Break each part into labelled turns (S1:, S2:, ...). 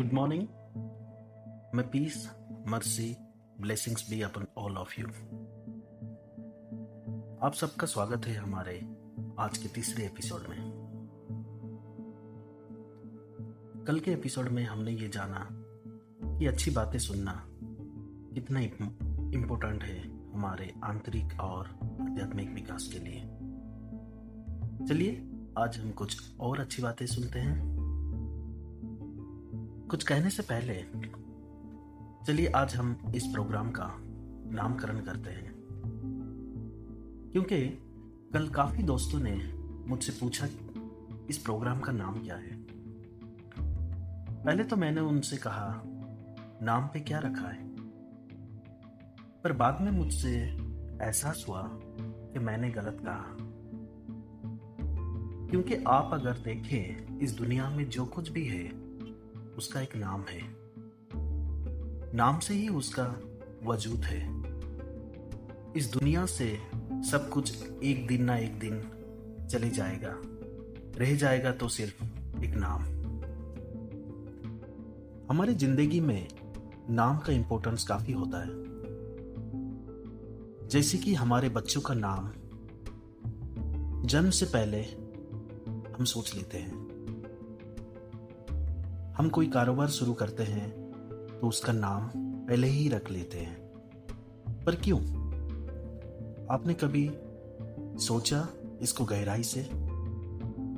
S1: Good morning May peace mercy blessings be upon all of you आप सबका स्वागत है हमारे आज के तीसरे एपिसोड में। कल के एपिसोड में हमने ये जाना कि अच्छी बातें सुनना कितना इम्पोर्टेंट है हमारे आंतरिक और आध्यात्मिक विकास के लिए। चलिए, आज हम कुछ और अच्छी बातें सुनते हैं। कुछ कहने से पहले, चलिए आज हम इस प्रोग्राम का नामकरण करते हैं। क्योंकि कल काफ़ी दोस्तों ने मुझसे पूछा इस प्रोग्राम का नाम क्या है। पहले तो मैंने उनसे कहा, नाम पे क्या रखा है? पर बाद में मुझसे एहसास हुआ कि मैंने गलत कहा। क्योंकि आप अगर देखें, इस दुनिया में जो कुछ भी है उसका एक नाम है। नाम से ही उसका वजूद है। इस दुनिया से सब कुछ एक दिन ना एक दिन चले जाएगा। रह जाएगा तो सिर्फ़ एक नाम। हमारी ज़िंदगी में नाम का इंपॉर्टेंस काफ़ी होता है। जैसे कि हमारे बच्चों का नाम जन्म से पहले हम सोच लेते हैं। हम कोई कारोबार शुरू करते हैं तो उसका नाम पहले ही रख लेते हैं। पर क्यों? आपने कभी सोचा इसको गहराई से?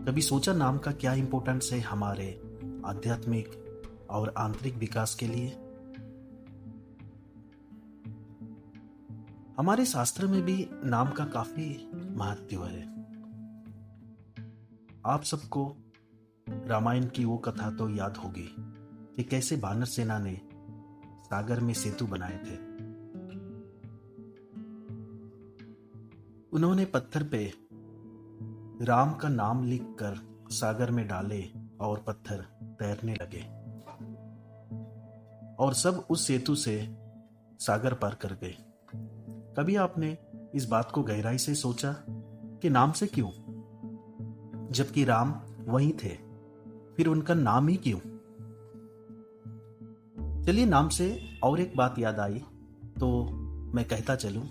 S1: कभी सोचा नाम का क्या इंपॉर्टेंस है हमारे आध्यात्मिक और आंतरिक विकास के लिए? हमारे शास्त्र में भी नाम का काफ़ी महत्व है। आप सबको रामायण की वो कथा तो याद होगी कि कैसे बानर सेना ने सागर में सेतु बनाए थे। उन्होंने पत्थर पे राम का नाम लिखकर सागर में डाले और पत्थर तैरने लगे। और सब उस सेतु से सागर पार कर गए। कभी आपने इस बात को गहराई से सोचा कि नाम से क्यों? जबकि राम वहीं थे। फिर उनका नाम ही क्यों? चलिए नाम से और एक बात याद आई तो मैं कहता चलूँ।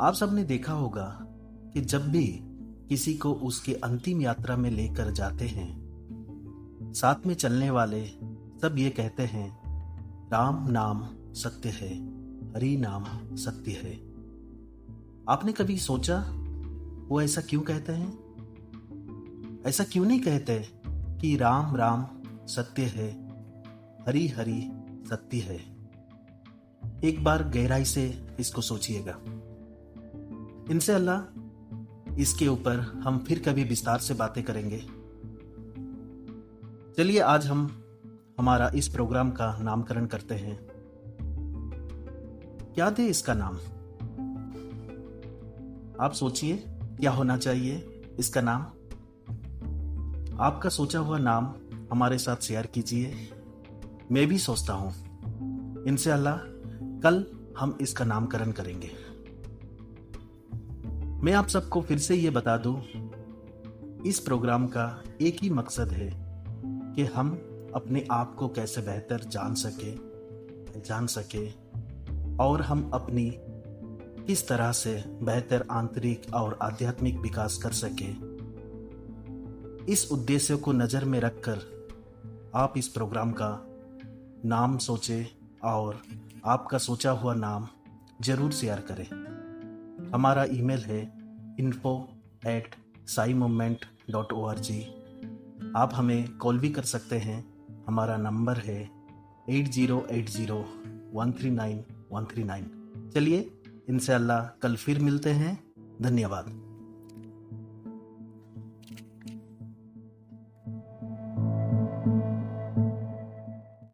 S1: आप सबने देखा होगा कि जब भी किसी को उसके अंतिम यात्रा में लेकर जाते हैं, साथ में चलने वाले सब ये कहते हैं, राम नाम सत्य है, हरि नाम सत्य है। आपने कभी सोचा, वो ऐसा क्यों कहते हैं? ऐसा क्यों नहीं कहते कि राम राम सत्य है, हरि हरि सत्य है? एक बार गहराई से इसको सोचिएगा। इनसे अल्लाह, इसके ऊपर हम फिर कभी विस्तार से बातें करेंगे। चलिए, आज हम हमारा इस प्रोग्राम का नामकरण करते हैं। क्या दे इसका नाम? आप सोचिए, क्या होना चाहिए इसका नाम? आपका सोचा हुआ नाम हमारे साथ शेयर कीजिए। मैं भी सोचता हूँ। इनसे कल हम इसका नामकरण करेंगे। मैं आप सबको फिर से ये बता दूँ, इस प्रोग्राम का एक ही मकसद है कि हम अपने आप को कैसे बेहतर जान सके जान सके और हम अपनी किस तरह से बेहतर आंतरिक और आध्यात्मिक विकास कर सके। इस उद्देश्य को नज़र में रखकर आप इस प्रोग्राम का नाम सोचें और आपका सोचा हुआ नाम ज़रूर शेयर करें। हमारा ईमेल है info at Sai moment dot O R G आप हमें कॉल भी कर सकते हैं। हमारा नंबर है eight zero eight zero one three nine one three nine. चलिए अल्लाह कल फिर मिलते हैं। धन्यवाद।